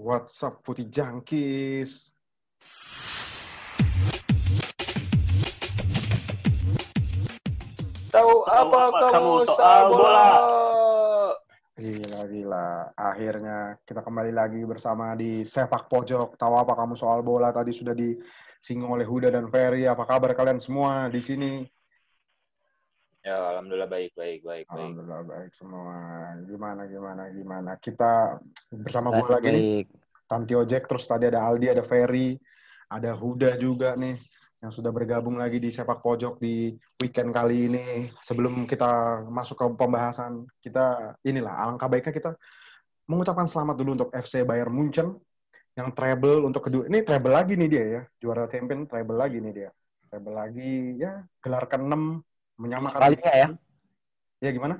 What's up, Putih Jangkis? Tahu apa kamu soal bola? Gila, gila. Akhirnya kita kembali lagi bersama di Sepak Pojok. Tahu apa kamu soal bola? Tadi sudah disinggung oleh Huda dan Ferry. Apa kabar kalian semua di sini? Ya, alhamdulillah baik, baik, baik, baik. Alhamdulillah baik semua. Gimana, gimana, gimana? Kita bersama gue lagi nih. Tanti Ojek, terus tadi ada Aldi, ada Ferry, ada Huda juga nih yang sudah bergabung lagi di sepak pojok di weekend kali ini. Sebelum kita masuk ke pembahasan, kita inilah alangkah baiknya kita mengucapkan selamat dulu untuk FC Bayern Munchen yang treble untuk kedua. Ini treble lagi nih dia ya, juara champion treble lagi nih dia. Treble lagi ya, gelar ke-6 menyamakan kalinya ya. Ya gimana?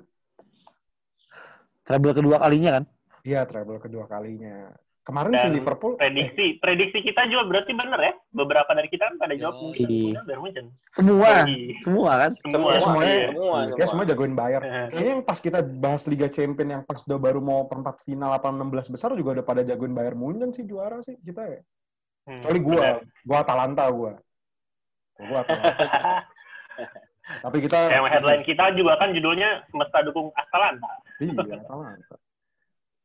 Treble kedua kalinya kan? Iya, treble kedua kalinya. Kemarin Dan si Liverpool prediksi prediksi kita juga berarti benar ya beberapa dari kita kan pada jawab Iya. mungkin Bayern Munchen Semua, Iya. semua kan? semua Ya, semuanya, iya. semua, ya semua. jagoin Bayern. Eh, Kayaknya yang pas kita bahas Liga Champion yang pas udah baru mau perempat final 8-16 besar juga udah pada jagoin Bayern Munchen sih juara sih kita ya. hmm, Kecuali gua, benar. gua Atalanta gua. Gua Atalanta. Tapi kita yang headline kita juga kan judulnya semesta dukung Atalanta Iya, Atalanta.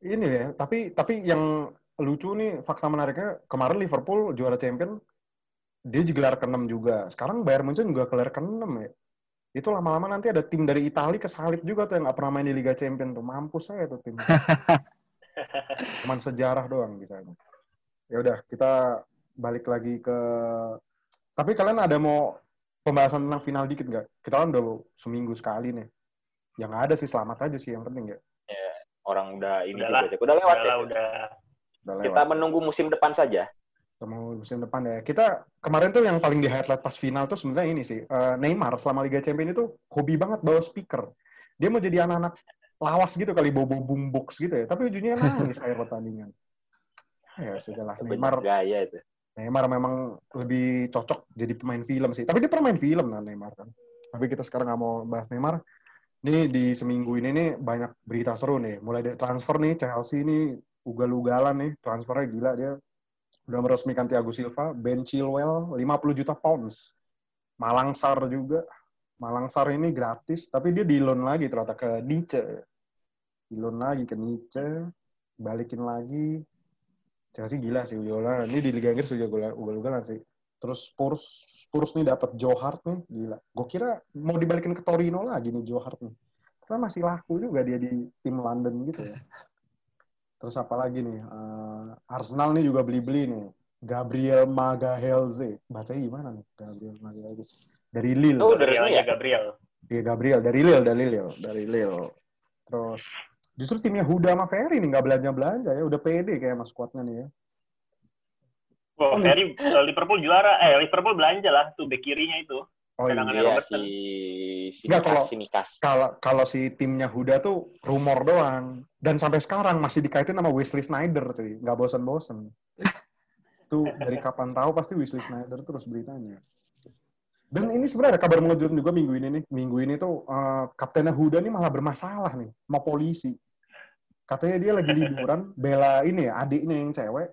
Ini ya, tapi tapi yang lucu nih fakta menariknya kemarin Liverpool juara champion dia gelar ke-6 juga. Sekarang Bayern Munchen juga gelar ke-6 ya. Itu lama-lama nanti ada tim dari Italia kesalip juga tuh yang nggak pernah main di Liga Champion tuh. Mampus saya tuh tim. Cuman sejarah doang bisa. Ya udah, kita balik lagi ke Tapi kalian ada mau pembahasan tentang final dikit nggak? Kita kan udah seminggu sekali nih. Yang nggak ada sih selamat aja sih yang penting ya. Orang udah ini Jack. udah lewat udah ya. udah Udah lewat. Kita menunggu musim depan saja. Ketemu musim depan ya. Kita kemarin tuh yang paling di highlight pas final tuh sebenarnya ini sih. Eh, Neymar selama Liga Champions itu hobi banget bawa speaker. Dia mau jadi anak-anak lawas gitu kali bobo boombox gitu ya. Tapi ujungnya nangis akhir pertandingan. Ya sudahlah. Neymar Gaya itu. Neymar memang lebih cocok jadi pemain film sih. Tapi dia pernah main film kan Neymar kan. Tapi kita sekarang nggak mau bahas Neymar. Ini di seminggu ini nih banyak berita seru nih. Mulai dari transfer nih Chelsea nih ugal-ugalan nih transfernya gila dia udah meresmikan Thiago Silva, Ben Chilwell 50 juta pounds. Malangsar juga. Malangsar ini gratis, tapi dia di loan lagi ternyata ke Nice. Di loan lagi ke Nice, balikin lagi. Chelsea gila sih ugal Ini di Liga Inggris ugal-ugalan sih. Terus Spurs, Spurs nih dapat Joe Hart nih, gila. Gue kira mau dibalikin ke Torino lagi nih Joe Hart nih. Karena masih laku juga dia di tim London gitu ya. Terus apa lagi nih? Eh, Arsenal nih juga beli-beli nih. Gabriel Magahelze. Bacanya gimana nih? Gabriel Magahelze. Dari Lille. Oh, resmi aja ya? Gabriel Iya Gabriel dari Lille, dari Lille, dari Lille. Terus justru timnya Huda sama Ferry nih nggak belanja belanja ya, udah pede kayak mas squadnya nih ya. Wah, Oh, Ferry eh, Liverpool juara eh Liverpool belanja lah tuh bek kirinya itu Oh iya. Iya, Robertson. si si Nggak, Mikas, kalau- si Mikas. Kalau kalau si timnya Huda tuh rumor doang dan sampai sekarang masih dikaitin sama Wesley Snyder cuy, nggak bosen-bosen. Tuh dari kapan tahu pasti Wesley Snyder terus beritanya. Dan ini sebenarnya ada kabar mengejutkan juga minggu ini nih. Minggu ini tuh eh, kaptennya Huda nih malah bermasalah nih, mau polisi. Katanya dia lagi liburan, bela ini ya, adiknya yang cewek.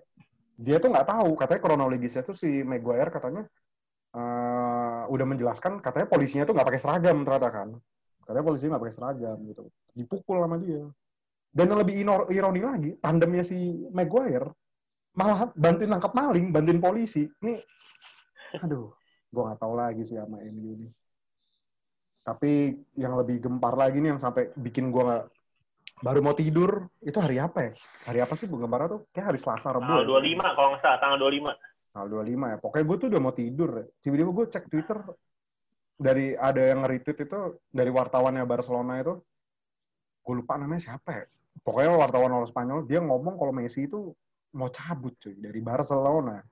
Dia tuh nggak tahu, katanya kronologisnya tuh si Maguire katanya eh, udah menjelaskan, katanya polisinya tuh nggak pakai seragam ternyata kan. Katanya polisinya nggak pakai seragam gitu. Dipukul sama dia. Dan yang lebih ironi lagi, tandemnya si Maguire malah bantuin nangkap maling, bantuin polisi. Ini, aduh, gue nggak tahu lagi sih sama MU ini. Tapi yang lebih gempar lagi nih yang sampai bikin gue nggak baru mau tidur itu hari apa ya? Hari apa sih bu gemparnya tuh? Kayak hari Selasa Rabu. tanggal ya? 25 kalau nggak salah tanggal 25 Tanggal 25 ya. Pokoknya gue tuh udah mau tidur. ya. Tiba-tiba gue cek Twitter dari ada yang nge-retweet itu dari wartawannya Barcelona itu. Gue lupa namanya siapa ya. Pokoknya wartawan orang Spanyol dia ngomong kalau Messi itu mau cabut cuy dari Barcelona.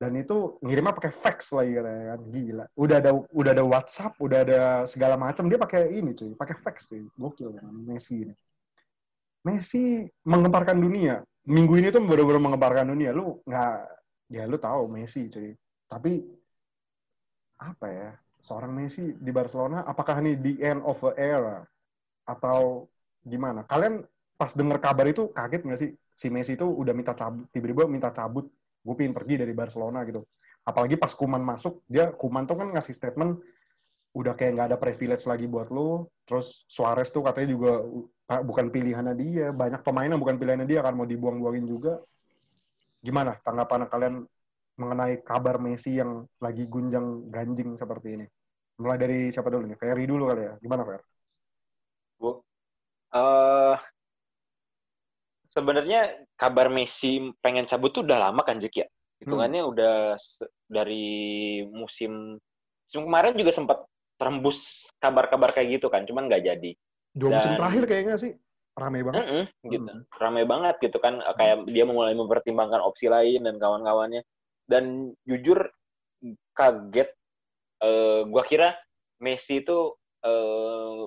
Dan itu ngirimnya pakai fax lagi katanya kan. Gila. Udah ada udah ada WhatsApp, udah ada segala macam dia pakai ini cuy, pakai fax cuy. Gokil kan Messi ini. Messi menggemparkan dunia. Minggu ini tuh benar-benar menggemparkan dunia. Lu nggak ya lu tahu Messi cuy tapi apa ya seorang Messi di Barcelona apakah ini the end of the era atau gimana kalian pas dengar kabar itu kaget nggak sih si Messi itu udah minta cabut, tiba-tiba minta cabut, gue pengen pergi dari Barcelona gitu. Apalagi pas Kuman masuk, dia Kuman tuh kan ngasih statement udah kayak nggak ada privilege lagi buat lo. Terus Suarez tuh katanya juga bukan pilihannya dia, banyak pemain yang bukan pilihannya dia kan mau dibuang-buangin juga. Gimana tanggapan kalian mengenai kabar Messi yang lagi gunjang ganjing seperti ini? Mulai dari siapa dulu nih? Ferry dulu kali ya. Gimana Fer? Bu, eh sebenarnya kabar Messi pengen cabut tuh udah lama kan Jek ya. Hitungannya udah se- dari musim musim kemarin juga sempat terembus kabar-kabar kayak gitu kan, cuman nggak jadi. Dua musim Dan- terakhir kayaknya sih rame banget. Mm-mm, gitu. Hmm. Rame banget gitu kan kayak dia mulai mempertimbangkan opsi lain dan kawan-kawannya. Dan jujur kaget eh gua kira Messi itu eh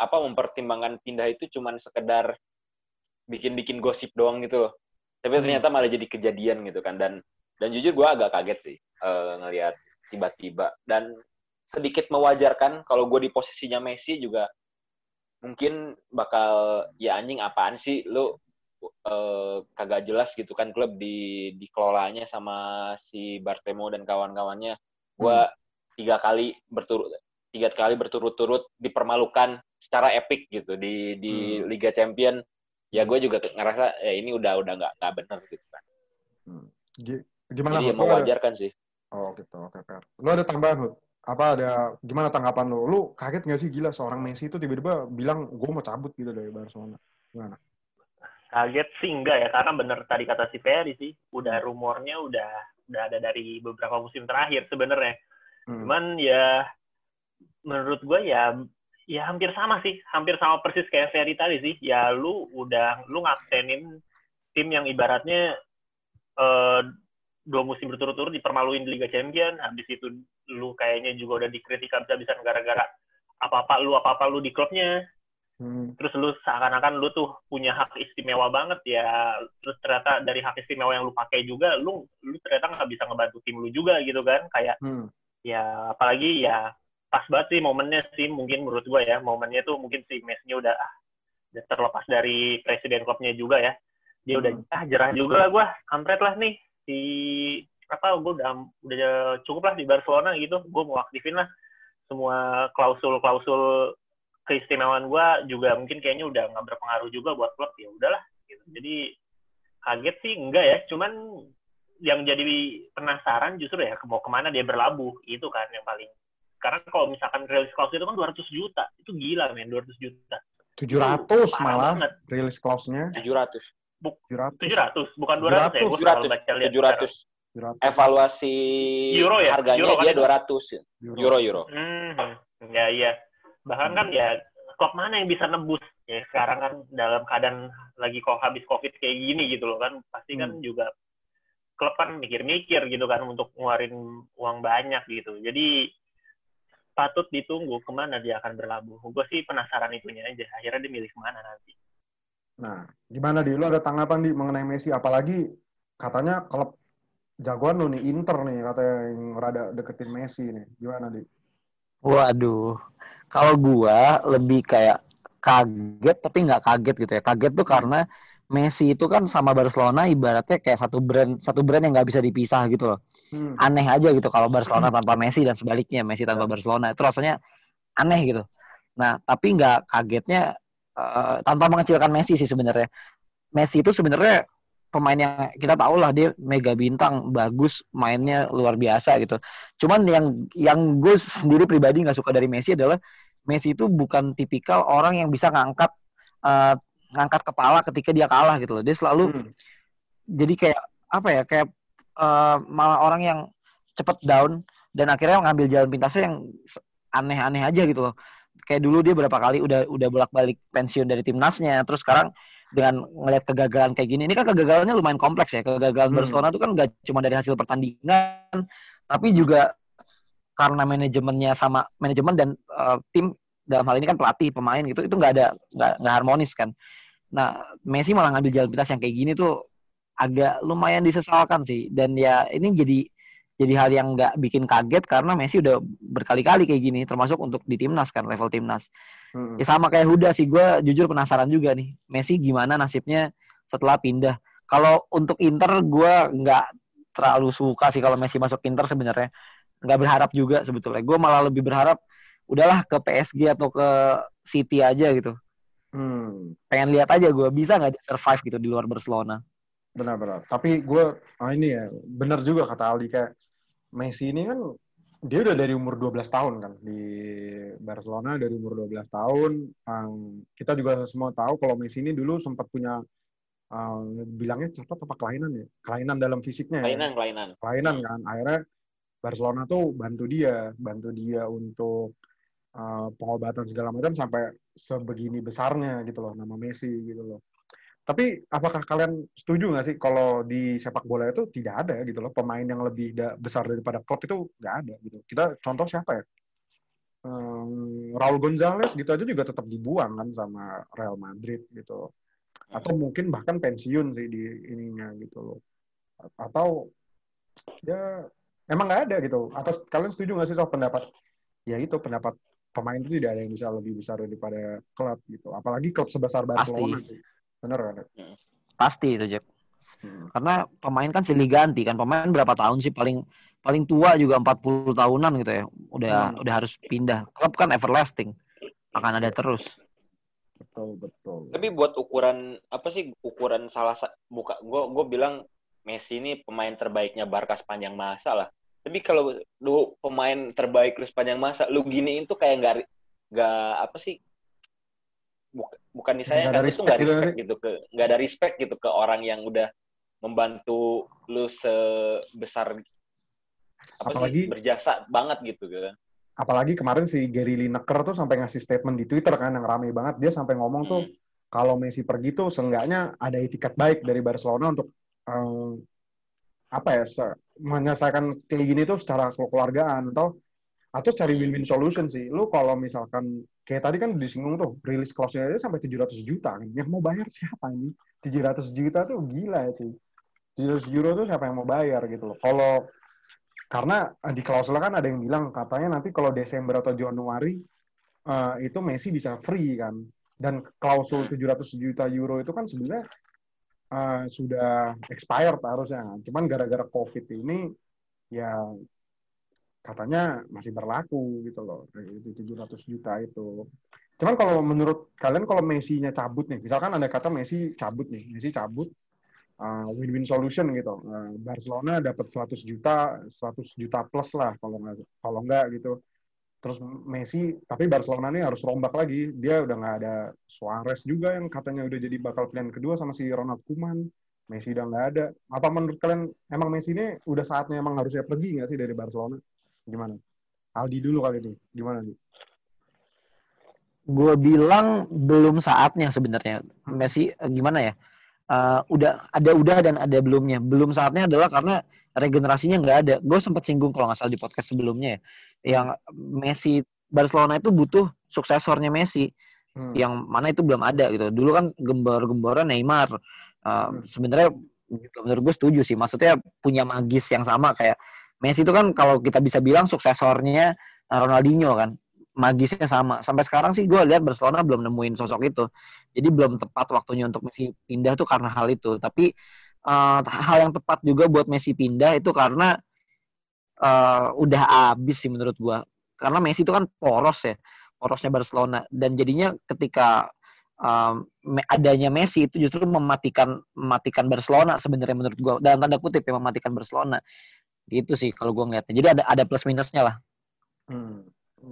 apa mempertimbangkan pindah itu cuman sekedar bikin-bikin gosip doang gitu loh. Tapi Hmm. ternyata malah jadi kejadian gitu kan dan dan jujur gua agak kaget sih eh, ngelihat tiba-tiba dan sedikit mewajarkan kalau gue di posisinya Messi juga mungkin bakal ya anjing apaan sih lu eh, kagak jelas gitu kan klub di dikelolanya sama si Bartemo dan kawan-kawannya gua tiga kali berturut tiga kali berturut-turut dipermalukan secara epic gitu di di Hmm. Liga Champion ya gue juga ngerasa ya ini udah udah nggak nggak bener gitu kan Gi- Gimana? jadi ya Hud? Lu ada- mewajarkan sih Oh gitu, oke Fer. Lu ada tambahan? Apa ada, gimana tanggapan lu? Lu kaget gak sih gila seorang Messi itu tiba-tiba bilang, gue mau cabut gitu dari Barcelona. Gimana? Kaget sih enggak ya, karena bener tadi kata si Ferry sih, udah rumornya udah udah ada dari beberapa musim terakhir sebenarnya. Hmm. Cuman ya menurut gue ya ya hampir sama sih, hampir sama persis kayak Ferry tadi sih. Ya lu udah lu ngabsenin tim yang ibaratnya eh, dua musim berturut-turut dipermaluin di Liga Champion, habis itu lu kayaknya juga udah dikritik habis-habisan gara-gara apa-apa lu apa-apa lu di klubnya, Hmm. terus lu seakan-akan lu tuh punya hak istimewa banget ya terus ternyata dari hak istimewa yang lu pakai juga lu lu ternyata nggak bisa ngebantu tim lu juga gitu kan kayak Hmm. ya apalagi ya pas banget sih momennya sih mungkin menurut gua ya momennya tuh mungkin si Messi udah ah, udah terlepas dari presiden klubnya juga ya dia udah Hmm. ah jerah juga lah gua kampret lah nih si apa gua udah udah cukup lah di Barcelona gitu. Gua mau aktifin lah semua klausul-klausul keistimewaan gua juga mungkin kayaknya udah nggak berpengaruh juga buat klub. Ya udahlah gitu. Jadi kaget sih enggak ya. Cuman yang jadi penasaran justru ya mau ke mana dia berlabuh. Itu kan yang paling. Karena kalau misalkan rilis klausul itu kan 200 juta. Itu gila men 200 juta. 700 Parah malah banget. rilis clause-nya. 700 700. 700 bukan 200 ya gue 700 selalu baca lihat 700 700 evaluasi Euro ya? harganya Euro kan? dia 200 euro. euro euro Hmm, ya iya. Bahkan kan ya klub mana yang bisa nebus ya sekarang kan dalam keadaan lagi kok habis covid kayak gini gitu loh kan pasti kan Hmm. juga klub kan mikir-mikir gitu kan untuk ngeluarin uang banyak gitu. Jadi patut ditunggu ke mana dia akan berlabuh. Gue sih penasaran itunya aja. Akhirnya dia milih ke mana nanti. Nah, gimana di? Lu ada tanggapan di mengenai Messi? Apalagi katanya klub jagoan lu nih Inter nih katanya yang rada deketin Messi nih. Gimana di? Waduh, kalau gua lebih kayak kaget tapi nggak kaget gitu ya. Kaget tuh karena Messi itu kan sama Barcelona ibaratnya kayak satu brand satu brand yang nggak bisa dipisah gitu loh. Hmm. Aneh aja gitu kalau Barcelona tanpa Messi dan sebaliknya Messi tanpa Barcelona itu rasanya aneh gitu. Nah tapi nggak kagetnya eh, tanpa mengecilkan Messi sih sebenarnya. Messi itu sebenarnya pemain yang kita tahu lah dia mega bintang bagus mainnya luar biasa gitu. Cuman yang yang gue sendiri pribadi nggak suka dari Messi adalah Messi itu bukan tipikal orang yang bisa ngangkat eh, ngangkat kepala ketika dia kalah gitu loh. Dia selalu Hmm. jadi kayak apa ya kayak eh, malah orang yang cepet down dan akhirnya ngambil jalan pintasnya yang aneh-aneh aja gitu loh. Kayak dulu dia berapa kali udah udah bolak-balik pensiun dari timnasnya, terus sekarang dengan ngelihat kegagalan kayak gini, ini kan kegagalannya lumayan kompleks ya. Kegagalan Hmm. Barcelona itu kan gak cuma dari hasil pertandingan, tapi juga karena manajemennya sama manajemen dan eh, tim dalam hal ini kan pelatih pemain gitu itu nggak ada nggak harmonis kan. Nah Messi malah ngambil jalan pintas yang kayak gini tuh agak lumayan disesalkan sih dan ya ini jadi jadi hal yang nggak bikin kaget karena Messi udah berkali-kali kayak gini termasuk untuk di timnas kan level timnas Hmm. ya sama kayak Huda sih gue jujur penasaran juga nih Messi gimana nasibnya setelah pindah. Kalau untuk Inter gue nggak terlalu suka sih kalau Messi masuk Inter sebenarnya. Nggak berharap juga sebetulnya. Gue malah lebih berharap udahlah ke PSG atau ke City aja gitu. Hmm. Pengen lihat aja gue bisa nggak survive gitu di luar Barcelona. Benar-benar. Tapi gue, oh ini ya, benar juga kata Aldi kayak Messi ini kan dia udah dari umur 12 tahun kan di Barcelona dari umur 12 tahun. Um, kita juga semua tahu kalau Messi ini dulu sempat punya um, bilangnya catat apa kelainan ya? Kelainan dalam fisiknya. Kelainan, ya? kelainan. Kelainan kan. Akhirnya Barcelona tuh bantu dia, bantu dia untuk uh, pengobatan segala macam sampai sebegini besarnya gitu loh nama Messi gitu loh. Tapi apakah kalian setuju nggak sih kalau di sepak bola itu tidak ada gitu loh pemain yang lebih da besar daripada klub itu nggak ada gitu. Kita contoh siapa ya? Um, Raul Gonzalez gitu aja juga tetap dibuang kan sama Real Madrid gitu. Atau mungkin bahkan pensiun sih di ininya gitu loh. Atau ya emang nggak ada gitu. Atau kalian setuju nggak sih soal pendapat? Ya itu pendapat pemain itu tidak ada yang bisa lebih besar daripada klub gitu. Apalagi klub sebesar Barcelona Pasti. sih. Bener kan? Pasti itu Jack. Hmm. Karena pemain kan silih ganti kan. Pemain berapa tahun sih paling paling tua juga 40 tahunan gitu ya. Udah Hmm. udah harus pindah. Klub kan everlasting. Akan ada terus. Betul, betul. Tapi buat ukuran apa sih ukuran salah sa- buka gue gue bilang Messi ini pemain terbaiknya Barca sepanjang masa lah. Tapi kalau lu pemain terbaik lu sepanjang masa, lu giniin tuh kayak nggak nggak apa sih? Buk- bukan Nggak misalnya ada kan itu respect nggak gitu respect kan? gitu ke nggak ada respect gitu ke orang yang udah membantu lu sebesar apa Apalagi- sih berjasa banget gitu kan. Apalagi kemarin si Gary Lineker tuh sampai ngasih statement di Twitter kan yang rame banget. Dia sampai ngomong tuh Hmm. kalau Messi pergi tuh seenggaknya ada etikat baik dari Barcelona untuk em, apa ya menyelesaikan kayak gini tuh secara kekeluargaan atau atau cari win-win solution sih. Lu kalau misalkan kayak tadi kan disinggung tuh rilis clause-nya aja sampai 700 juta. Yang mau bayar siapa ini? 700 juta tuh gila cuy. 700 euro tuh siapa yang mau bayar gitu loh. Kalau karena eh, di klausul kan ada yang bilang katanya nanti kalau Desember atau Januari eh, itu Messi bisa free kan. Dan klausul 700 juta euro itu kan sebenarnya eh, sudah expired harusnya. kan. Cuman gara-gara COVID ini ya katanya masih berlaku gitu loh. Itu 700 juta itu. Cuman kalau menurut kalian kalau Messi-nya cabut nih, misalkan ada kata Messi cabut nih, Messi cabut uh, win-win solution gitu. Uh, Barcelona dapat 100 juta, 100 juta plus lah kalau nggak kalau nggak gitu. Terus Messi, tapi Barcelona ini harus rombak lagi. Dia udah nggak ada Suarez juga yang katanya udah jadi bakal pilihan kedua sama si Ronald Koeman. Messi udah nggak ada. Apa menurut kalian emang Messi ini udah saatnya emang harusnya pergi nggak sih dari Barcelona? Gimana? Aldi dulu kali ini. Gimana nih? Gue bilang belum saatnya sebenarnya. Messi eh, gimana ya? Eh, udah ada udah dan ada belumnya. Belum saatnya adalah karena regenerasinya nggak ada. Gue sempat singgung kalau nggak salah di podcast sebelumnya ya. Yang Messi Barcelona itu butuh suksesornya Messi. Hmm. yang mana itu belum ada gitu. Dulu kan gembar-gemboran Neymar. Uh, Hmm. Sebenarnya menurut gue setuju sih. Maksudnya punya magis yang sama kayak Messi itu kan kalau kita bisa bilang suksesornya uh, Ronaldinho kan. Magisnya sama. Sampai sekarang sih gue lihat Barcelona belum nemuin sosok itu. Jadi belum tepat waktunya untuk Messi pindah tuh karena hal itu. Tapi uh, hal yang tepat juga buat Messi pindah itu karena uh, udah habis sih menurut gue. Karena Messi itu kan poros ya porosnya Barcelona dan jadinya ketika um, adanya Messi itu justru mematikan mematikan Barcelona sebenarnya menurut gua dalam tanda kutip ya mematikan Barcelona gitu sih kalau gua ngeliatnya jadi ada ada plus minusnya lah Hmm.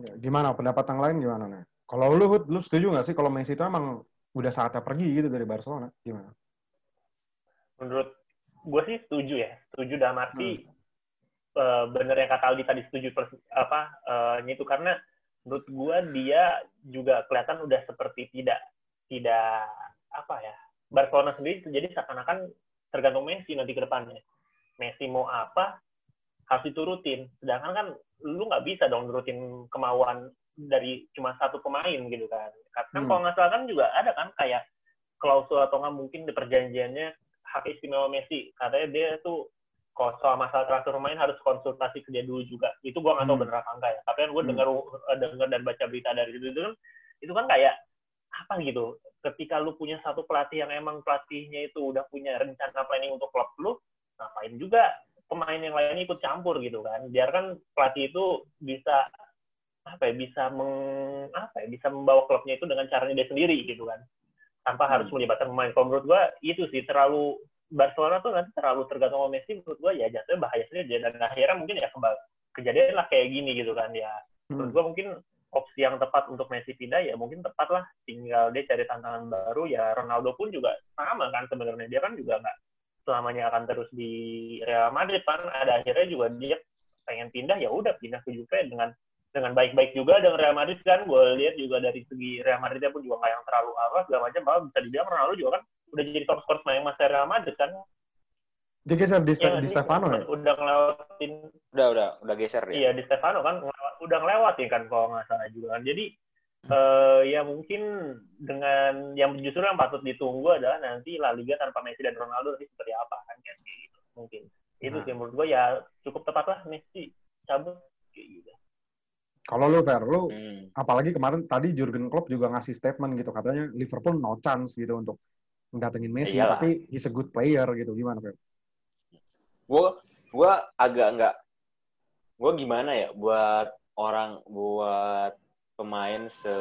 Ya, Gimana pendapat yang lain gimana nih? Kalau lu lu setuju nggak sih kalau Messi itu emang udah saatnya pergi gitu dari Barcelona? Gimana? menurut gue sih setuju ya setuju dalam arti eh, bener yang kata Aldi tadi setuju pers- apa eh, itu karena menurut gue dia juga kelihatan udah seperti tidak tidak apa ya Barcelona sendiri jadi seakan-akan tergantung Messi nanti ke depannya Messi mau apa harus diturutin. Sedangkan kan lu nggak bisa dong nurutin kemauan dari cuma satu pemain gitu kan. Kan Hmm. kalau nggak salah kan juga ada kan kayak klausul atau nggak mungkin di perjanjiannya hak istimewa Messi. Katanya dia tuh kalau soal masalah transfer pemain harus konsultasi ke dia dulu juga. Itu gua nggak tahu Hmm. bener apa enggak ya. Tapi kan gue Hmm. dengar dengar dan baca berita dari situ. Itu kan itu kan kayak apa gitu. Ketika lu punya satu pelatih yang emang pelatihnya itu udah punya rencana planning untuk klub lu ngapain juga pemain yang lainnya ikut campur gitu kan. Biarkan pelatih itu bisa apa ya bisa meng, apa ya bisa membawa klubnya itu dengan caranya dia sendiri gitu kan. Tanpa hmm. harus melibatkan pemain. Kalau menurut gua itu sih terlalu Barcelona tuh nanti terlalu tergantung sama Messi. Menurut gua ya jatuhnya bahaya sendiri. Dan akhirnya mungkin ya kejadian lah kayak gini gitu kan ya. Menurut hmm. gua mungkin opsi yang tepat untuk Messi pindah ya mungkin tepat lah. Tinggal dia cari tantangan baru. Ya Ronaldo pun juga sama kan sebenarnya. Dia kan juga nggak selamanya akan terus di Real Madrid kan ada akhirnya juga dia pengen pindah ya udah pindah ke Juve dengan dengan baik-baik juga dengan Real Madrid kan gue lihat juga dari segi Real Madridnya pun juga nggak yang terlalu awas segala macam bahwa bisa dibilang Ronaldo juga kan udah jadi top scorer main masa Real Madrid kan dia geser di, ya, di Stefano ya? Udah ngelewatin. Udah, udah, udah geser ya. Iya, di Stefano kan udah ngelewatin kan kalau nggak salah juga kan. Jadi. Uh, ya mungkin dengan yang justru yang patut ditunggu adalah nanti La Liga tanpa Messi dan Ronaldo nanti seperti apa kan kayak gitu. Mungkin. Itu nah. sih menurut gue ya cukup tepat lah Messi cabut kayak gitu. Kalau lu fair, lu hmm. apalagi kemarin tadi Jurgen Klopp juga ngasih statement gitu katanya Liverpool no chance gitu untuk ndatengin Messi, Iyalah. tapi he's a good player gitu. Gimana, Fer? gue gue agak nggak gue gimana ya buat orang buat pemain se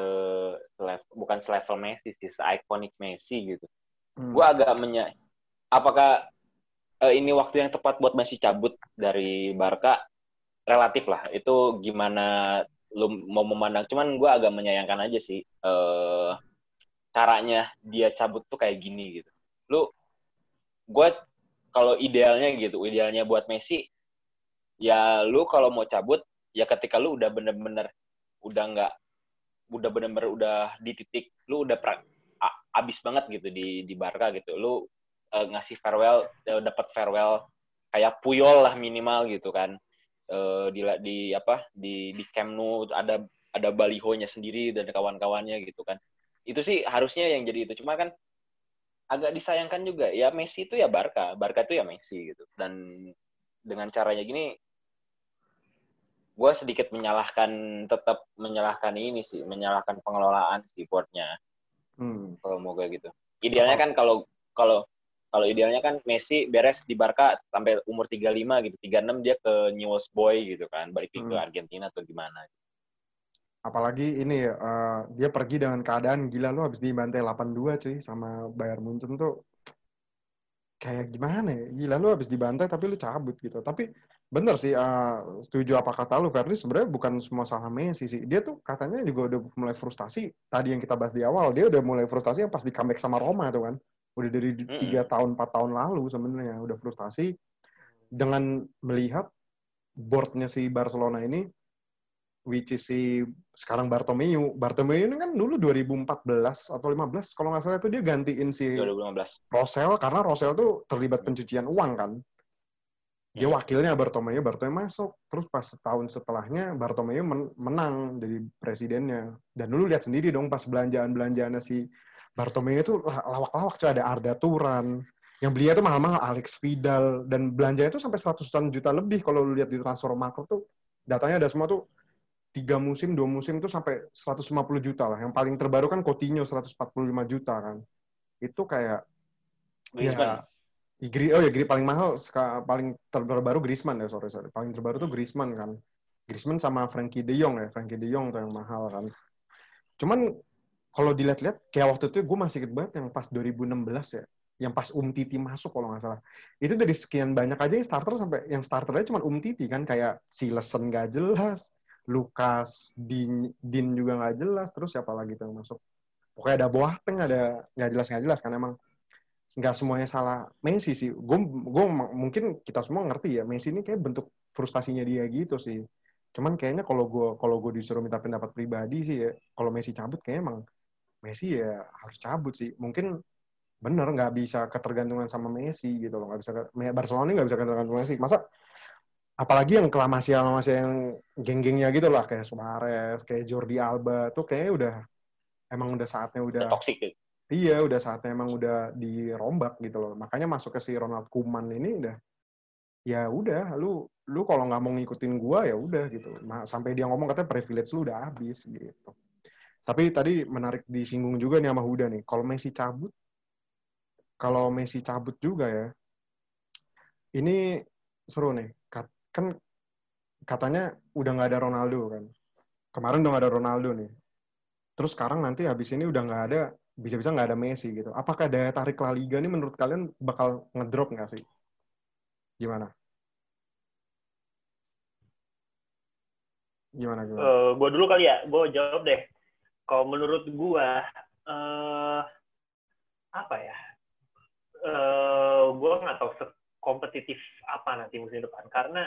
selevel, bukan selevel Messi sih se ikonik Messi gitu. Hmm. gue agak menya apakah uh, ini waktu yang tepat buat Messi cabut dari Barca? Relatif lah itu gimana lu mau memandang. Cuman gue agak menyayangkan aja sih uh, caranya dia cabut tuh kayak gini gitu. Lu gue kalau idealnya gitu, idealnya buat Messi, ya lu kalau mau cabut, ya ketika lu udah bener-bener udah nggak, udah bener-bener udah di titik, lu udah pra, abis banget gitu di di Barca gitu, lu uh, ngasih farewell, uh, dapat farewell kayak Puyol lah minimal gitu kan, uh, di di apa di di Camp Nou ada ada balihonya sendiri dan kawan-kawannya gitu kan, itu sih harusnya yang jadi itu, cuma kan agak disayangkan juga. Ya Messi itu ya Barca. Barca itu ya Messi gitu. Dan dengan caranya gini gue sedikit menyalahkan tetap menyalahkan ini sih menyalahkan pengelolaan si boardnya. Hmm. kalau mau kayak gitu. Idealnya kan kalau kalau kalau idealnya kan Messi beres di Barca sampai umur 35 gitu 36 dia ke Newell's Boy gitu kan balik hmm. ke Argentina atau gimana. Apalagi ini uh, dia pergi dengan keadaan gila lu habis dibantai 8-2 cuy sama Bayern Munchen tuh kayak gimana ya? Gila lu habis dibantai tapi lu cabut gitu. Tapi bener sih uh, setuju apa kata lu Ferdi sebenarnya bukan semua salah Messi sih dia tuh katanya juga udah mulai frustasi tadi yang kita bahas di awal dia udah mulai frustasi yang pas di comeback sama Roma tuh kan udah dari tiga mm tahun empat tahun lalu sebenarnya udah frustasi dengan melihat boardnya si Barcelona ini which is si sekarang Bartomeu. Bartomeu ini kan dulu 2014 atau 15 kalau nggak salah itu dia gantiin si 2015. Rosel karena Rosel tuh terlibat pencucian uang kan. Dia hmm. wakilnya Bartomeu, Bartomeu masuk. Terus pas setahun setelahnya Bartomeu men menang jadi presidennya. Dan dulu lihat sendiri dong pas belanjaan-belanjaannya si Bartomeu itu lawak-lawak tuh ada Arda Turan. Yang beli itu mahal-mahal Alex Vidal dan belanjanya itu sampai 100 juta lebih kalau lu lihat di transfer market tuh datanya ada semua tuh tiga musim, dua musim itu sampai 150 juta lah. Yang paling terbaru kan Coutinho 145 juta kan. Itu kayak Griezmann. ya oh ya paling mahal paling terbaru Griezmann ya sorry sorry. Paling terbaru tuh Griezmann kan. Griezmann sama Frankie De Jong ya Frankie De Jong tuh yang mahal kan. Cuman kalau dilihat-lihat kayak waktu itu gue masih inget banget yang pas 2016 ya yang pas Um Titi masuk kalau nggak salah. Itu dari sekian banyak aja yang starter sampai yang starternya cuma Um Titi kan kayak si Lesen gak jelas Lukas, Din, Din juga nggak jelas, terus siapa lagi tuh yang masuk? Pokoknya ada Boateng, ada nggak jelas nggak jelas kan emang nggak semuanya salah Messi sih. Gue gue mungkin kita semua ngerti ya Messi ini kayak bentuk frustasinya dia gitu sih. Cuman kayaknya kalau gue kalau gue disuruh minta pendapat pribadi sih ya, kalau Messi cabut kayaknya emang Messi ya harus cabut sih. Mungkin bener nggak bisa ketergantungan sama Messi gitu loh nggak bisa Barcelona nggak bisa ketergantungan Messi masa apalagi yang kelamasi kelamasi yang geng-gengnya gitu lah kayak Suarez, kayak Jordi Alba tuh kayaknya udah emang udah saatnya udah, udah toxic gitu. Iya, udah saatnya emang udah dirombak gitu loh. Makanya masuk ke si Ronald Koeman ini udah ya udah lu lu kalau nggak mau ngikutin gua ya udah gitu. Nah, sampai dia ngomong katanya privilege lu udah habis gitu. Tapi tadi menarik disinggung juga nih sama Huda nih. Kalau Messi cabut, kalau Messi cabut juga ya, ini seru nih. Kan katanya udah nggak ada Ronaldo kan. Kemarin udah nggak ada Ronaldo nih. Terus sekarang nanti habis ini udah nggak ada, bisa-bisa nggak ada Messi gitu. Apakah daya tarik La Liga ini menurut kalian bakal ngedrop nggak sih? Gimana? Gimana gimana? Eh, gue dulu kali ya, gue jawab deh. Kalau menurut gue, eh apa ya? Eh gue nggak tahu kompetitif apa nanti musim depan karena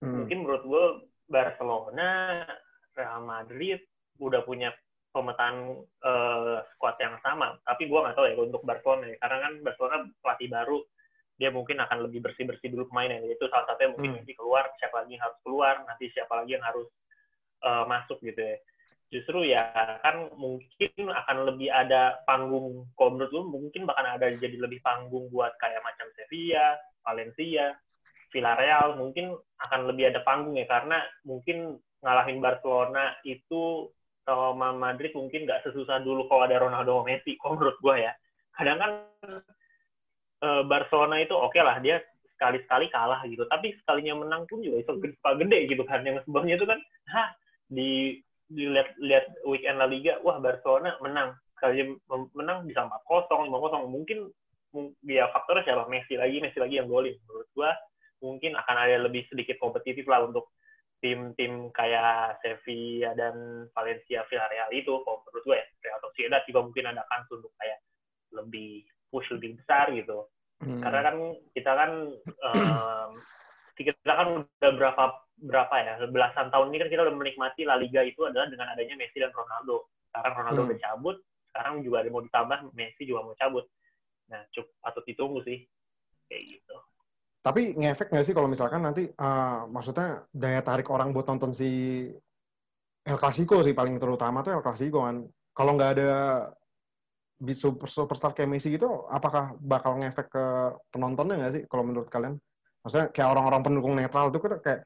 Hmm. mungkin menurut gue Barcelona, Real Madrid udah punya pemetaan eh, squad yang sama. Tapi gue nggak tahu ya untuk Barcelona ya. Karena kan Barcelona pelatih baru, dia mungkin akan lebih bersih-bersih dulu pemainnya. Itu salah satunya mungkin Hmm. nanti keluar, siapa lagi yang harus keluar, nanti siapa lagi yang harus eh, masuk gitu ya. Justru ya kan mungkin akan lebih ada panggung, kalau menurut lu mungkin bahkan ada jadi lebih panggung buat kayak macam Sevilla, Valencia, Villarreal mungkin akan lebih ada panggung ya karena mungkin ngalahin Barcelona itu sama Madrid mungkin nggak sesusah dulu kalau ada Ronaldo Messi kalau menurut gue ya. Kadang kan eh, Barcelona itu oke lah dia sekali-sekali kalah gitu. Tapi sekalinya menang pun juga itu gede, gede gitu kan. Yang sebelumnya itu kan hah di dilihat lihat weekend La Liga wah Barcelona menang. Sekali menang bisa 4-0 5-0 mungkin mung- ya faktornya siapa? Messi lagi Messi lagi yang golin. Menurut gua mungkin akan ada lebih sedikit kompetitif lah untuk tim-tim kayak Sevilla dan Valencia Villarreal itu kalau menurut gue ya Real Sociedad juga mungkin ada kans untuk kayak lebih push lebih besar gitu. Hmm. karena kan kita kan em, kita kan udah berapa berapa ya belasan tahun ini kan kita udah menikmati La Liga itu adalah dengan adanya Messi dan Ronaldo. Sekarang Ronaldo Hmm. udah cabut sekarang juga ada mau ditambah Messi juga mau cabut. Nah cukup patut ditunggu sih. Kayak gitu Tapi ngefek nggak sih kalau misalkan nanti, eh, maksudnya daya tarik orang buat nonton si El Clasico sih paling terutama tuh El Clasico kan. Kalau nggak ada super, superstar kayak Messi gitu, apakah bakal ngefek ke penontonnya nggak sih kalau menurut kalian? Maksudnya kayak orang-orang pendukung netral tuh kayak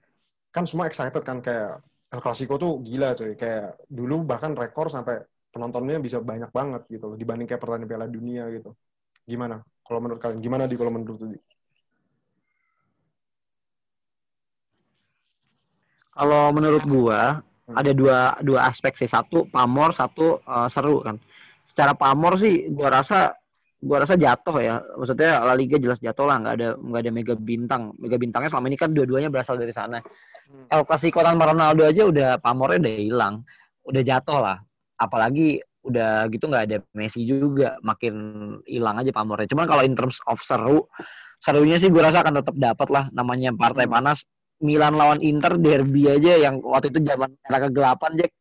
kan semua excited kan kayak El Clasico tuh gila cuy. Kayak dulu bahkan rekor sampai penontonnya bisa banyak banget gitu loh dibanding kayak pertandingan Piala Dunia gitu. Gimana? Kalau menurut kalian? Gimana di kalau menurut? Kalau menurut gua Hmm. ada dua dua aspek sih. Satu pamor, satu eh, seru kan. Secara pamor sih gua rasa gua rasa jatuh ya. Maksudnya La Liga jelas jatuh lah, nggak ada nggak ada mega bintang. Mega bintangnya selama ini kan dua-duanya berasal dari sana. El Clasico tanpa Ronaldo aja udah pamornya udah hilang. Udah jatuh lah. Apalagi udah gitu nggak ada Messi juga makin hilang aja pamornya. Cuman kalau in terms of seru, serunya sih gue rasa akan tetap dapat lah namanya partai Hmm. panas. Milan lawan Inter derby aja yang waktu itu zaman era kegelapan Jack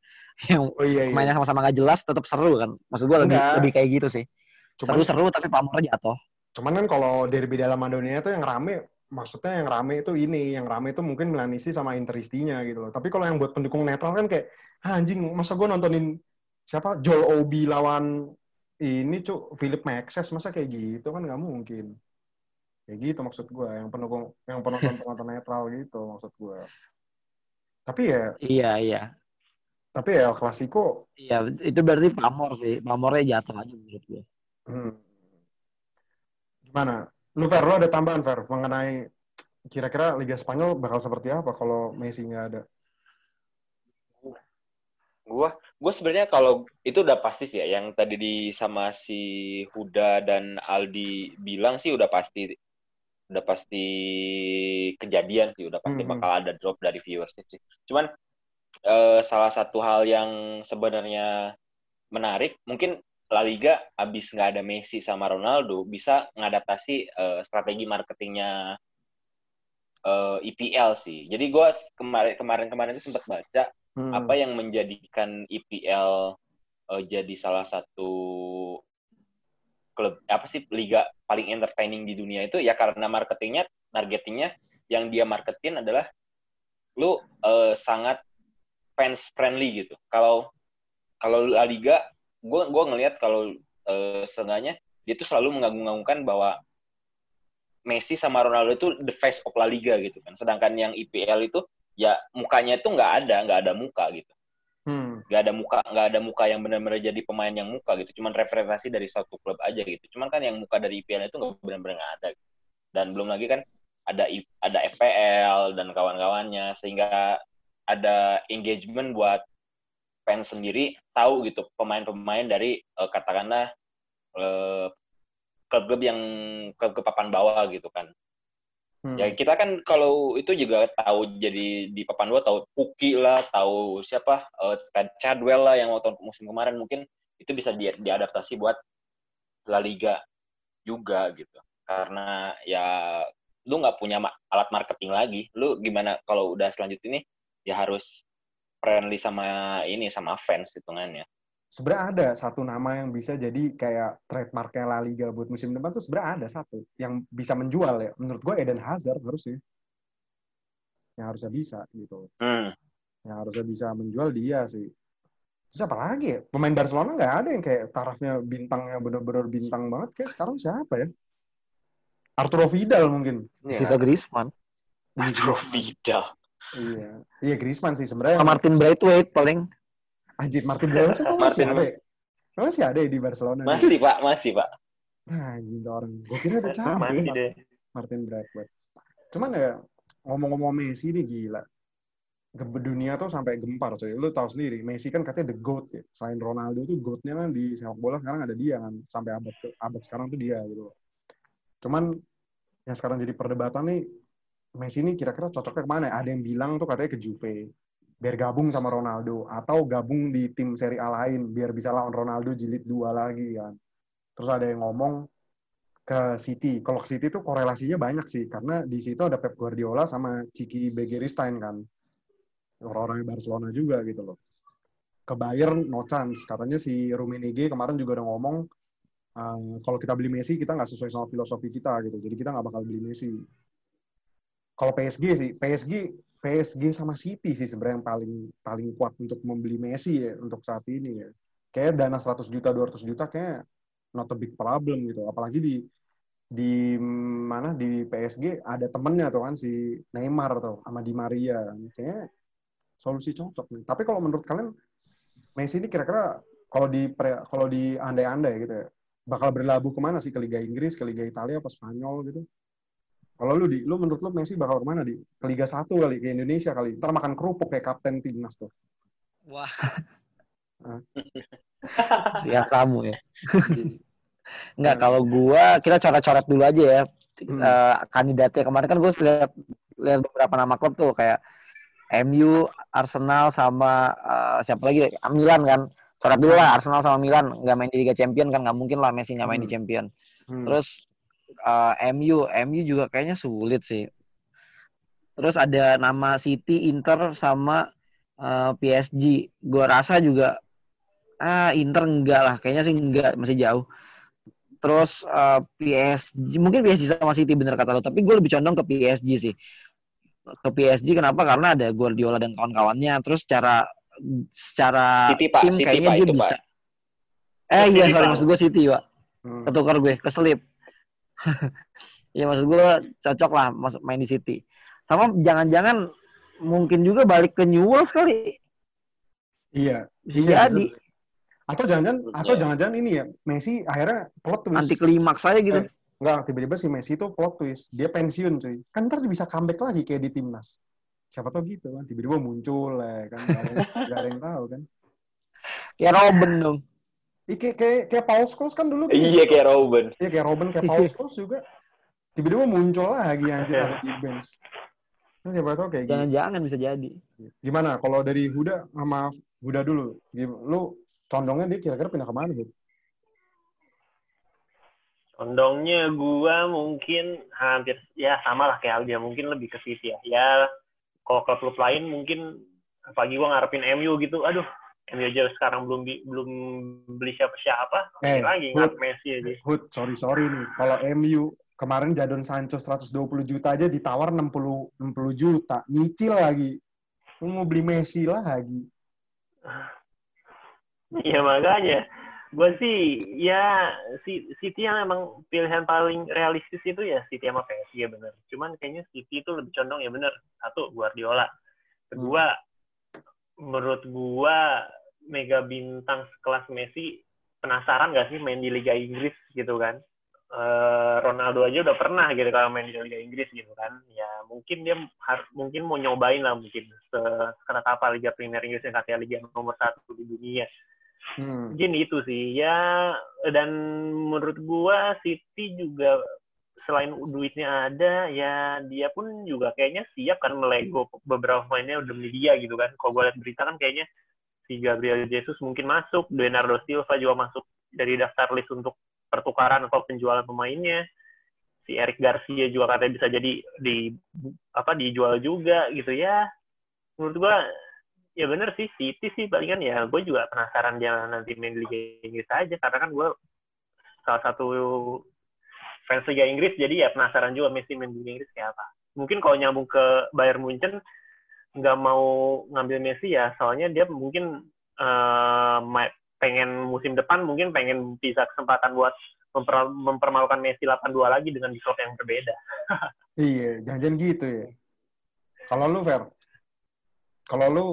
yang Oh iya iya. mainnya sama-sama nggak jelas tetap seru kan. Maksud gue lebih Enggak. lebih kayak gitu sih. Seru-seru tapi pamornya jatuh. Cuman kan kalau derby dalam Madonia itu yang rame, maksudnya yang rame itu ini, yang rame itu mungkin Milanisti sama Interistinya gitu loh. Tapi kalau yang buat pendukung netral kan kayak, "Ah, anjing, masa gue nontonin siapa Joel Obi lawan ini cuk Philip Maxes masa kayak gitu kan nggak mungkin. Kayak gitu maksud gue, yang pendukung, yang penonton penonton netral gitu maksud gue. Tapi ya, Iya iya. tapi ya El Clasico, Iya itu berarti pamor sih. Pamornya jatuh aja menurut gue. hmm, gimana? Lu Fer, lu ada tambahan Fer mengenai kira-kira Liga Spanyol bakal seperti apa kalau Messi nggak ada? Gua gua sebenarnya kalau itu udah pasti sih ya yang tadi di sama si Huda dan Aldi bilang sih udah pasti udah pasti kejadian sih udah pasti Mhm. bakal ada drop dari viewership sih. Cuman eh, salah satu hal yang sebenarnya menarik mungkin La Liga abis nggak ada Messi sama Ronaldo bisa ngadaptasi eh, strategi marketingnya eh, IPL sih. Jadi gua kemarin kemarin kemarin itu sempat baca Hmm. apa yang menjadikan IPL eh, jadi salah satu klub apa sih liga paling entertaining di dunia itu ya karena marketingnya targetingnya yang dia marketin adalah lu eh, sangat fans friendly gitu. Kalau kalau La Liga gue gue ngelihat kalau eh, seenggaknya dia tuh selalu mengagung-agungkan bahwa Messi sama Ronaldo itu the face of La Liga gitu kan. Sedangkan yang IPL itu ya mukanya itu nggak ada nggak ada muka gitu Hmm. ada muka nggak ada muka yang benar-benar jadi pemain yang muka gitu. Cuman representasi dari satu klub aja gitu. Cuman kan yang muka dari IPL itu nggak benar-benar nggak ada dan belum lagi kan ada ada FPL dan kawan-kawannya. Sehingga ada engagement buat fans sendiri tahu gitu pemain-pemain dari eh, katakanlah eh, klub-klub yang klub-klub papan bawah gitu kan Hmm. Ya kita kan kalau itu juga tahu jadi di papan dua tahu Puki lah, tahu siapa Ted Chadwell lah yang waktu musim kemarin mungkin itu bisa di, diadaptasi buat La Liga juga gitu. Karena ya lu nggak punya ma- alat marketing lagi. Lu gimana kalau udah selanjutnya ini ya harus friendly sama ini sama fans hitungannya. Sebenarnya ada satu nama yang bisa jadi kayak trademarknya La Liga buat musim depan tuh sebenarnya ada satu yang bisa menjual ya. Menurut gue Eden Hazard harusnya. Yang harusnya bisa gitu. Hmm. Yang harusnya bisa menjual dia sih. Terus apa lagi ya? Pemain Barcelona nggak ada yang kayak tarafnya bintangnya bener-bener bintang banget. Kayak sekarang siapa ya? Arturo Vidal mungkin. Sisa Griezmann. Arturo Vidal. Iya. Iya Griezmann sih sebenarnya. Martin Braithwaite paling. Anjir Martin Braithwaite tuh masih ada ya? Masih ada ya di Barcelona. Masih Pak, masih Pak. Nah, anjing tuh orang. Gue kira udah Masih cabut. deh. Martin Braithwaite. Cuman ya ngomong-ngomong Messi ini gila. Dunia tuh sampai gempar coy. Lu tahu sendiri, Messi kan katanya the GOAT ya. Selain Ronaldo tuh GOAT-nya kan di sepak bola sekarang ada dia kan. Sampai abad ke, abad sekarang tuh dia gitu. Cuman yang sekarang jadi perdebatan nih Messi ini kira-kira cocoknya ke mana? ya? Ada yang bilang tuh katanya ke Juve biar gabung sama Ronaldo atau gabung di tim Serie A lain biar bisa lawan Ronaldo jilid dua lagi kan. Terus ada yang ngomong ke City. Kalau ke City tuh korelasinya banyak sih karena di situ ada Pep Guardiola sama Ciki Begiristain kan. Orang-orang Barcelona juga gitu loh. Ke Bayern no chance. Katanya si Rummenigge kemarin juga udah ngomong eh, kalau kita beli Messi kita nggak sesuai sama filosofi kita gitu. Jadi kita nggak bakal beli Messi. Kalau PSG sih, PSG PSG sama City sih sebenarnya yang paling paling kuat untuk membeli Messi ya untuk saat ini ya. Kayak dana 100 juta 200 juta kayak not a big problem gitu. Apalagi di di mana di PSG ada temennya tuh kan si Neymar tuh sama Di Maria. Kayaknya solusi cocok nih. Tapi kalau menurut kalian Messi ini kira-kira kalau di kalau di andai-andai gitu ya, bakal berlabuh ke mana sih ke Liga Inggris, ke Liga Italia apa Spanyol gitu? Kalau lu di, lu menurut lu Messi bakal ke mana di? Ke Liga 1 kali, ke Indonesia kali. Ntar makan kerupuk kayak kapten timnas tuh. Wah. Hah? ya kamu ya. Enggak, kalau gua kita coret-coret dulu aja ya. Hmm. Eh, kandidatnya kemarin kan gue lihat lihat beberapa nama klub tuh kayak MU, Arsenal sama eh, siapa lagi? Milan kan. Coret dulu lah Arsenal sama Milan nggak main di Liga Champion kan nggak mungkin lah Messi nggak main di Hmm. Champion. Hmm. Terus eh, MU, MU juga kayaknya sulit sih. Terus ada nama City, Inter sama eh, PSG. Gua rasa juga ah Inter enggak lah, kayaknya sih enggak, masih jauh. Terus eh, PSG, mungkin PSG sama City bener kata lo, tapi gue lebih condong ke PSG sih. Ke PSG kenapa? Karena ada Guardiola dan kawan-kawannya. Terus secara secara City, Pak. tim City, kayaknya Pak, dia itu, bisa. Pak. Eh iya, sorry maksud gue City, Pak Hmm. ketukar gue keselip Iya maksud gue cocok lah masuk main di City sama jangan-jangan mungkin juga balik ke Newell's kali Iya. bisa Iya, jadi Atau jangan-jangan atau jangan-jangan ini ya, Messi akhirnya plot twist. anti klimaks aja gitu Eh. Enggak, tiba-tiba si Messi itu plot twist. Dia pensiun, cuy. Kan ntar bisa comeback lagi kayak di timnas. Siapa tau gitu kan. Tiba-tiba muncul ya kan. Gak ada, nggak ada yang tahu kan. kayak Robin dong Ih, kayak, kayak, Paul Scholes kan dulu. gitu. Iya kayak Robin. Iya, kayak Robin, kayak Paul Scholes juga. Tiba-tiba muncul lagi anjir ada di bench. Kan siapa tau kayak gitu. jangan-jangan bisa jadi Gimana kalau dari Huda sama Huda dulu? Gim- Lu condongnya dia kira-kira pindah ke mana, Bud? Condongnya gua mungkin hampir ya sama lah kayak Aldia, mungkin lebih ke City ya. Ya kalau klub-klub lain mungkin pagi gua ngarepin MU gitu. Aduh, MU aja sekarang belum bi- belum beli siapa-siapa. Eh, lagi ngarep Messi aja. Hud, sorry sorry nih. Kalau MU kemarin Jadon Sancho 120 juta aja ditawar 60 60 juta, nyicil lagi. Lu mau beli Messi lagi. Iya makanya. Gue sih ya si City yang emang pilihan paling realistis itu ya City sama PSG ya bener. Cuman kayaknya City itu lebih condong ya bener. Satu Guardiola. Kedua menurut gua mega bintang sekelas Messi penasaran gak sih main di Liga Inggris gitu kan? Eh, Ronaldo aja udah pernah gitu kalau main di Liga Inggris gitu kan. Ya mungkin dia har- mungkin mau nyobain lah mungkin sekelas apa Liga Premier Inggris yang katanya liga nomor satu di dunia. Hmm. Mungkin itu sih ya dan menurut gua City juga selain duitnya ada ya dia pun juga kayaknya siap kan melego beberapa pemainnya udah beli dia gitu kan. Kalau gua lihat berita kan kayaknya si Gabriel Jesus mungkin masuk, Bernardo Silva juga masuk dari daftar list untuk pertukaran atau penjualan pemainnya. Si Eric Garcia juga katanya bisa jadi di apa dijual juga gitu ya. Menurut gua ya bener sih City sih palingan ya gue juga penasaran dia nanti main di Liga Inggris aja karena kan gue salah satu fans Liga Inggris jadi ya penasaran juga Messi main di Liga Inggris kayak apa mungkin kalau nyambung ke Bayern Munchen nggak mau ngambil Messi ya soalnya dia mungkin eh, ma- pengen musim depan mungkin pengen bisa kesempatan buat memper- mempermalukan Messi 82 lagi dengan di klub yang berbeda Iya, jangan-jangan gitu ya. Kalau lu, Fer, kalau lu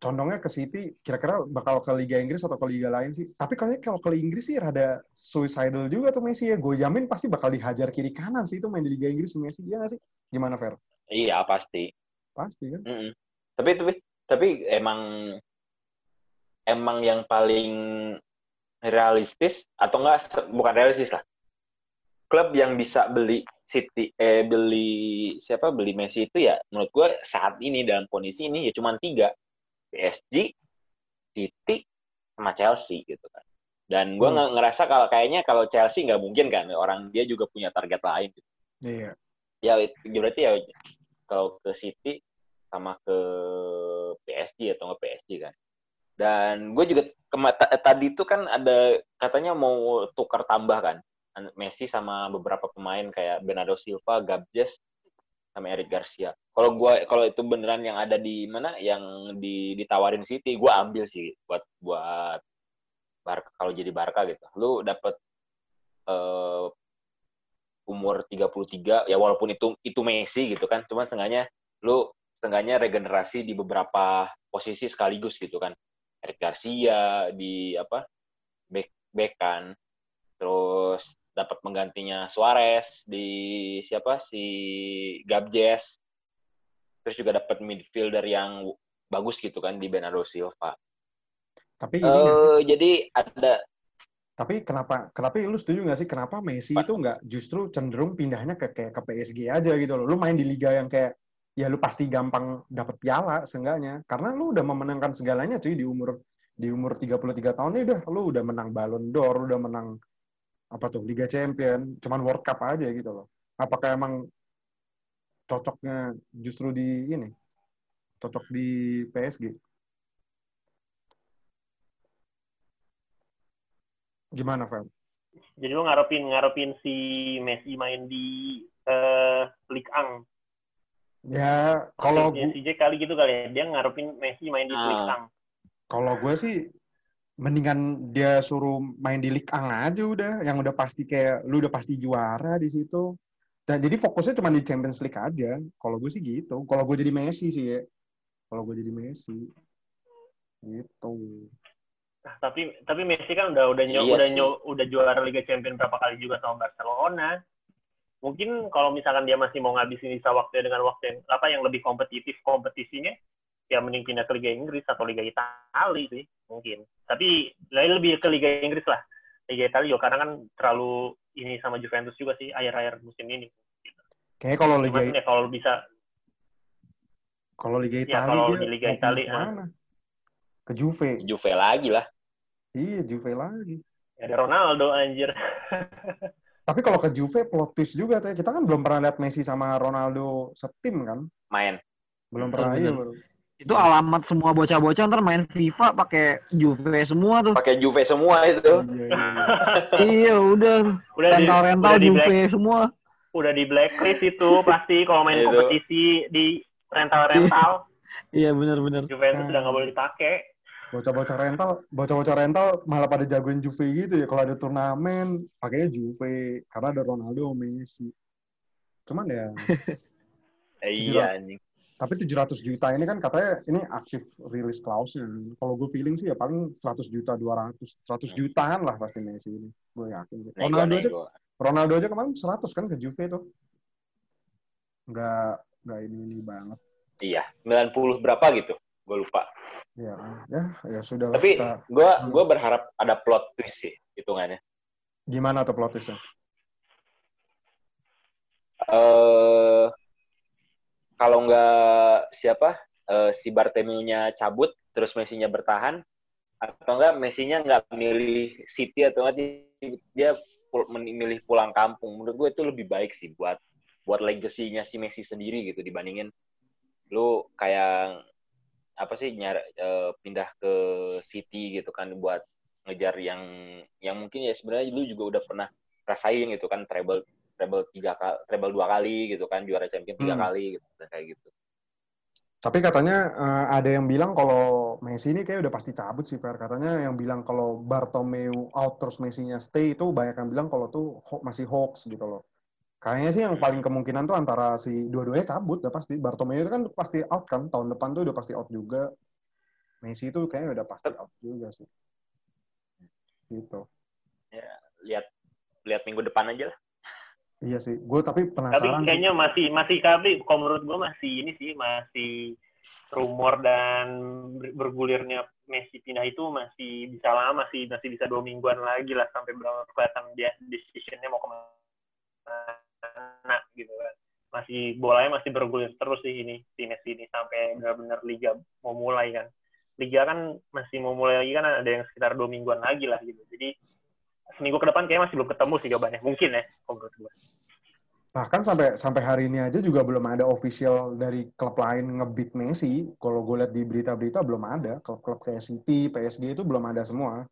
condongnya ke City, kira-kira bakal ke Liga Inggris atau ke Liga lain sih? Tapi kayaknya kalau ke Inggris sih rada suicidal juga tuh Messi ya. Gue jamin pasti bakal dihajar kiri kanan sih itu main di Liga Inggris Messi. Iya nggak sih? Gimana, Fer? Iya pasti. Pasti kan? Mm-mm. Tapi tapi tapi emang emang yang paling realistis atau enggak bukan realistis lah. Klub yang bisa beli City eh beli siapa beli Messi itu ya menurut gue saat ini dalam kondisi ini ya cuma tiga PSG, City, sama Chelsea gitu kan. Dan gue Hmm. ngerasa kalau kayaknya kalau Chelsea nggak mungkin kan orang dia juga punya target lain. Gitu Iya. ya itu berarti ya kalau ke City sama ke PSG atau nggak PSG kan dan gue juga ta- tadi itu kan ada katanya mau tukar tambah kan Messi sama beberapa pemain kayak Bernardo Silva, Gabjes sama Eric Garcia. Kalau gua kalau itu beneran yang ada di mana yang di ditawarin City, gue ambil sih buat buat Barca kalau jadi Barca gitu. Lu dapet eh, umur 33 ya walaupun itu itu Messi gitu kan cuman setengahnya lu setengahnya regenerasi di beberapa posisi sekaligus gitu kan. Eric Garcia di apa back back kan terus dapat menggantinya Suarez di siapa si Gabjes terus juga dapat midfielder yang bagus gitu kan di Bernardo Silva. Tapi ini eh jadi ada Tapi kenapa kenapa lu setuju nggak sih kenapa Messi itu nggak justru cenderung pindahnya ke kayak ke PSG aja gitu loh. Lu main di liga yang kayak ya lu pasti gampang dapat piala seenggaknya karena lu udah memenangkan segalanya cuy di umur di umur 33 tahun ini udah lu udah menang Ballon d'Or, udah menang apa tuh Liga Champion, cuman World Cup aja gitu loh. Apakah emang cocoknya justru di ini? Cocok di PSG? Gimana, Fel? Jadi lu ngarepin ngarepin si Messi main di eh Ligue 1. Ya, kalau Ya, gua, CJ kali gitu kali ya. Dia ngarepin Messi main di Ah. Ligue 1. kalau gue sih mendingan dia suruh main di Ligue 1 aja udah, yang udah pasti kayak lu udah pasti juara di situ. Dan jadi fokusnya cuma di Champions League aja. Kalau gue sih gitu. Kalau gue jadi Messi sih ya. Kalau gue jadi Messi. Gitu. Nah, tapi tapi Messi kan udah udah nyo, Iya udah sih. nyo, udah juara Liga Champions berapa kali juga sama Barcelona. Mungkin kalau misalkan dia masih mau ngabisin sisa waktu dengan waktu yang apa yang lebih kompetitif kompetisinya, ya mending pindah ke Liga Inggris atau Liga Italia sih mungkin. Tapi lain lebih ke Liga Inggris lah. Liga Italia juga karena kan terlalu ini sama Juventus juga sih akhir-akhir musim ini. Kayaknya kalau Liga ya kalau bisa kalau Liga Ya, Italia kalau dia di Liga Italia? Ke Juve. Juve lagi lah Iya, Juve lagi. ya ada Ronaldo anjir. Tapi kalau ke Juve plot twist juga tuh. Kita kan belum pernah lihat Messi sama Ronaldo setim kan? main Belum Betul, pernah iya. Itu alamat semua bocah-bocah ntar main FIFA pakai Juve semua tuh. pakai Juve semua itu Iya, iya, iya. iya, udah Udah di, rental-rental Juve black, semua. udah di blacklist itu pasti kalau main Itu. kompetisi di rental-rental Iya, benar-benar. Juventus Hmm. udah nggak boleh dipakai. Bocah-bocah rental, bocah-bocah rental malah pada jagoin Juve gitu ya. Kalau ada turnamen, pakainya Juve. Karena ada Ronaldo Messi. Cuman ya, Eh, iya anjing Tapi 700 juta ini kan katanya ini aktif rilis clause-nya. Kalau gue feeling sih ya paling 100 juta 200. 100 jutaan lah pasti Messi ini. Gue yakin sih. Ronaldo aja. Ronaldo aja kemarin 100 kan ke Juve tuh. Nggak, nggak ini, ini banget. Iya, 90 berapa gitu. Gue lupa. Ya, ya, ya sudah. Tapi kita- gue Hmm. berharap ada plot twist sih hitungannya. Gimana tuh plot twist-nya? eh kalau nggak siapa eh, si Bartomeu-nya cabut terus Messi-nya bertahan atau enggak Messi-nya nggak milih City atau enggak dia- dia pul- memilih pulang kampung menurut gue itu lebih baik sih buat buat legasinya si Messi sendiri gitu dibandingin lu kayak apa sih nyar eh, pindah ke City gitu kan buat ngejar yang yang mungkin ya sebenarnya lu juga udah pernah rasain gitu kan treble treble tiga kali treble dua kali gitu kan juara champion tiga Hmm. kali gitu kayak gitu Tapi katanya eh, ada yang bilang kalau Messi ini kayak udah pasti cabut sih, Per. Katanya yang bilang kalau Bartomeu out terus Messi-nya stay itu banyak yang bilang kalau tuh ho- masih hoax gitu loh. Kayaknya sih yang paling kemungkinan tuh antara si dua-duanya cabut udah pasti. Bartomeu itu kan pasti out kan, tahun depan tuh udah pasti out juga. Messi itu kayaknya udah pasti out juga sih. Gitu. lihat lihat minggu depan aja lah Iya sih. Gue tapi Tapi penasaran sih. kayaknya masih masih tapi kalau menurut gue masih ini sih masih rumor dan ber- bergulirnya Messi pindah itu masih bisa lama sih masih bisa dua mingguan lagi lah sampai berapa kelihatan dia decisionnya mau ke mana gitu kan masih bolanya masih bergulir terus sih ini si Messi ini sampai benar-benar liga mau mulai kan liga kan masih mau mulai lagi kan ada yang sekitar dua mingguan lagi lah gitu jadi seminggu ke depan kayaknya masih belum ketemu sih jawabannya mungkin ya kalau menurut gue Bahkan sampai sampai hari ini aja juga belum ada official dari klub lain ngebit Messi. Kalau gue lihat di berita-berita belum ada. Klub-klub kayak City, PSG itu belum ada semua.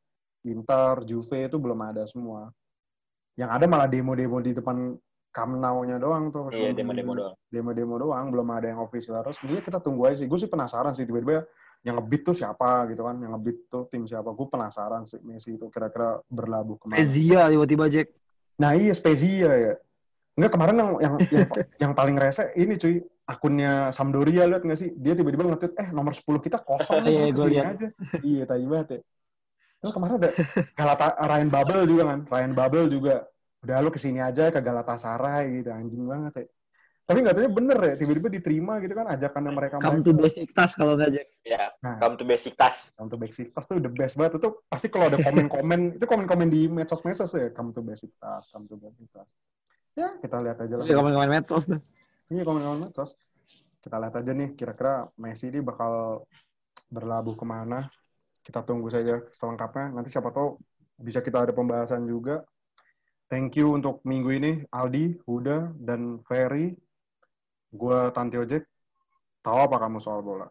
Inter, Juve itu belum ada semua. Yang ada malah demo-demo di depan Camp Nou-nya doang tuh. iya demo-demo doang Demo-demo doang, belum ada yang official resmi. Ya kita tunggu aja sih. Gue sih penasaran sih tiba-tiba yang ngebit tuh siapa gitu kan. Yang ngebit tuh tim siapa. Gue penasaran sih Messi itu kira-kira berlabuh ke mana. Ezia tiba-tiba Jack. Nah iya Spezia ya. Enggak kemarin yang yang yang, yang paling rese ini cuy akunnya Sampdoria lihat nggak sih? Dia tiba-tiba nge-tweet eh nomor 10 kita kosong Iya, nih, lihat. aja. Iya, tai banget ya. Terus kemarin ada Galata Ryan Babel juga kan. Ryan Babel juga udah lu ke sini aja ke Galatasaray gitu anjing banget ya. Tapi nggak tahu bener ya, tiba-tiba diterima gitu kan ajakannya mereka Come to basic task kalau nggak Jack. ya Nah, come to basic task come to basic task tuh the best banget. Itu pasti kalau ada komen-komen, itu komen-komen di medsos-medsos ya, come to basic task, come to basic task. Ya, kita lihat aja lah. Iya, komen-komen medsos tuh. Iya komen-komen medsos. Kita lihat aja nih kira-kira Messi ini bakal berlabuh ke mana. Kita tunggu saja selengkapnya. Nanti siapa tahu bisa kita ada pembahasan juga. Thank you untuk minggu ini Aldi, Huda, dan Ferry. Gue Tanti Ojek. Tahu apa kamu soal bola?